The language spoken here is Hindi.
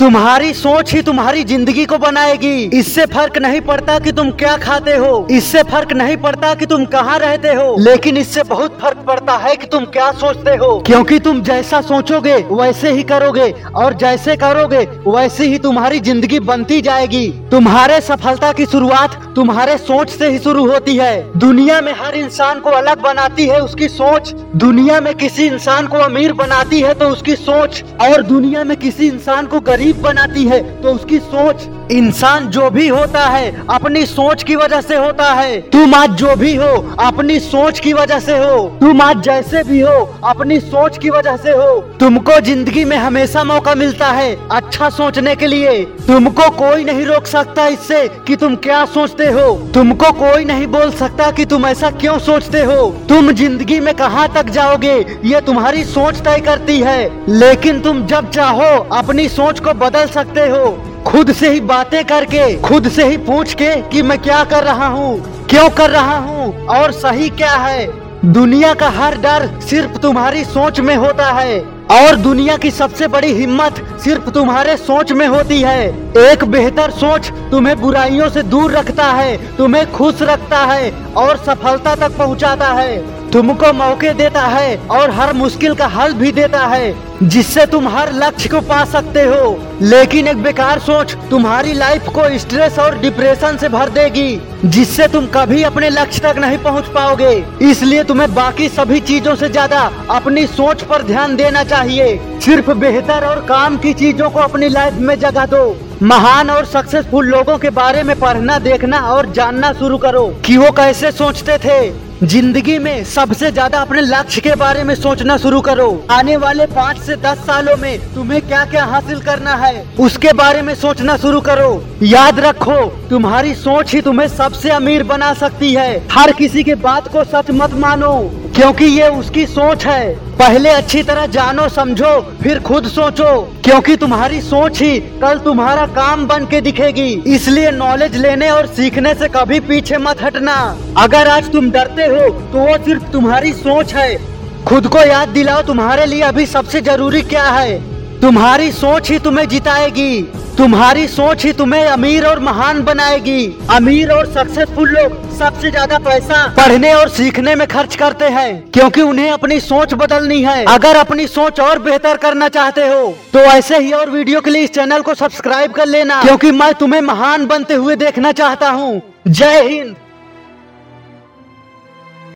तुम्हारी सोच ही तुम्हारी ज़िंदगी को बनाएगी। इससे फ़र्क नहीं पड़ता कि तुम क्या खाते हो। इससे फ़र्क नहीं पड़ता कि तुम कहाँ रहते हो। लेकिन इससे बहुत फ़र्क पड़ता है कि तुम क्या सोचते हो। क्योंकि तुम जैसा सोचोगे, वैसे ही करोगे। और जैसे करोगे, वैसे ही तुम्हारी ज़िंदगी बनती जाएगी। तुम्हारे सफलता की शुरुआत तुम्हारे सोच से ही शुरू होती है। दुनिया में हर इंसान को अलग बनाती है उसकी सोच। दुनिया में किसी इंसान को अमीर बनाती है तो उसकी सोच। और दुनिया में किसी इंसान को गरीब बनाती है तो उसकी सोच इंसान जो भी होता है, अपनी सोच की वजह से होता है। तुम आज जो भी हो, अपनी सोच की वजह से हो। तुम आज जैसे भी हो, अपनी सोच की वजह से हो। तुमको ज़िंदगी में हमेशा मौका मिलता है अच्छा सोचने के लिए। तुमको कोई नहीं रोक सकता इससे कि तुम क्या सोचते हो। तुमको कोई नहीं बोल सकता कि तुम ऐसा क्यों सोचते हो। तुम ज़िंदगी में कहाँ तक जाओगे, ये तुम्हारी सोच तय करती है। लेकिन तुम जब चाहो, अपनी सोच को बदल सकते हो। खुद से ही बातें करके, खुद से ही पूछ के कि मैं क्या कर रहा हूँ, क्यों कर रहा हूँ, और सही क्या है। दुनिया का हर डर सिर्फ़ तुम्हारी सोच में होता है, और दुनिया की सबसे बड़ी हिम्मत सिर्फ़ तुम्हारे सोच में होती है। एक बेहतर सोच तुम्हें बुराइयों से दूर रखता है, तुम्हें खुश रखता है, और सफलता तक पहुंचाता है। तुमको मौके देता है और हर मुश्किल का हल भी देता है, जिससे तुम हर लक्ष्य को पा सकते हो। लेकिन एक बेकार सोच तुम्हारी लाइफ को स्ट्रेस और डिप्रेशन से भर देगी, जिससे तुम कभी अपने लक्ष्य तक नहीं पहुँच पाओगे। इसलिए तुम्हें बाकी सभी चीज़ों से ज़्यादा अपनी सोच पर ध्यान देना चाहिए। सिर्फ़ बेहतर और काम की चीज़ों को अपनी लाइफ में जगह दो। महान और सक्सेसफुल लोगों के बारे में पढ़ना, देखना और जानना शुरू करो कि वो कैसे सोचते थे। ज़िंदगी में सबसे ज़्यादा अपने लक्ष्य के बारे में सोचना शुरू करो। आने वाले पाँच से दस सालों में तुम्हें क्या क्या हासिल करना है, उसके बारे में सोचना शुरू करो। याद रखो, तुम्हारी सोच ही तुम्हें सबसे अमीर बना सकती है। हर किसी के बात को सच मत मानो। क्योंकि ये उसकी सोच है। पहले अच्छी तरह जानो, समझो, फिर खुद सोचो। क्योंकि तुम्हारी सोच ही कल तुम्हारा काम बन के दिखेगी। इसलिए नॉलेज लेने और सीखने से कभी पीछे मत हटना। अगर आज तुम डरते हो तो वो सिर्फ़ तुम्हारी सोच है। खुद को याद दिलाओ, तुम्हारे लिए अभी सबसे ज़रूरी क्या है? तुम्हारी सोच ही तुम्हें जिताएगी। तुम्हारी सोच ही तुम्हें अमीर और महान बनाएगी। अमीर और सक्सेसफुल लोग सबसे ज़्यादा पैसा पढ़ने और सीखने में खर्च करते हैं, क्योंकि उन्हें अपनी सोच बदलनी है। अगर अपनी सोच और बेहतर करना चाहते हो तो ऐसे ही और वीडियो के लिए इस चैनल को सब्सक्राइब कर लेना, क्योंकि मैं तुम्हें महान बनते हुए देखना चाहता हूँ। जय हिंद।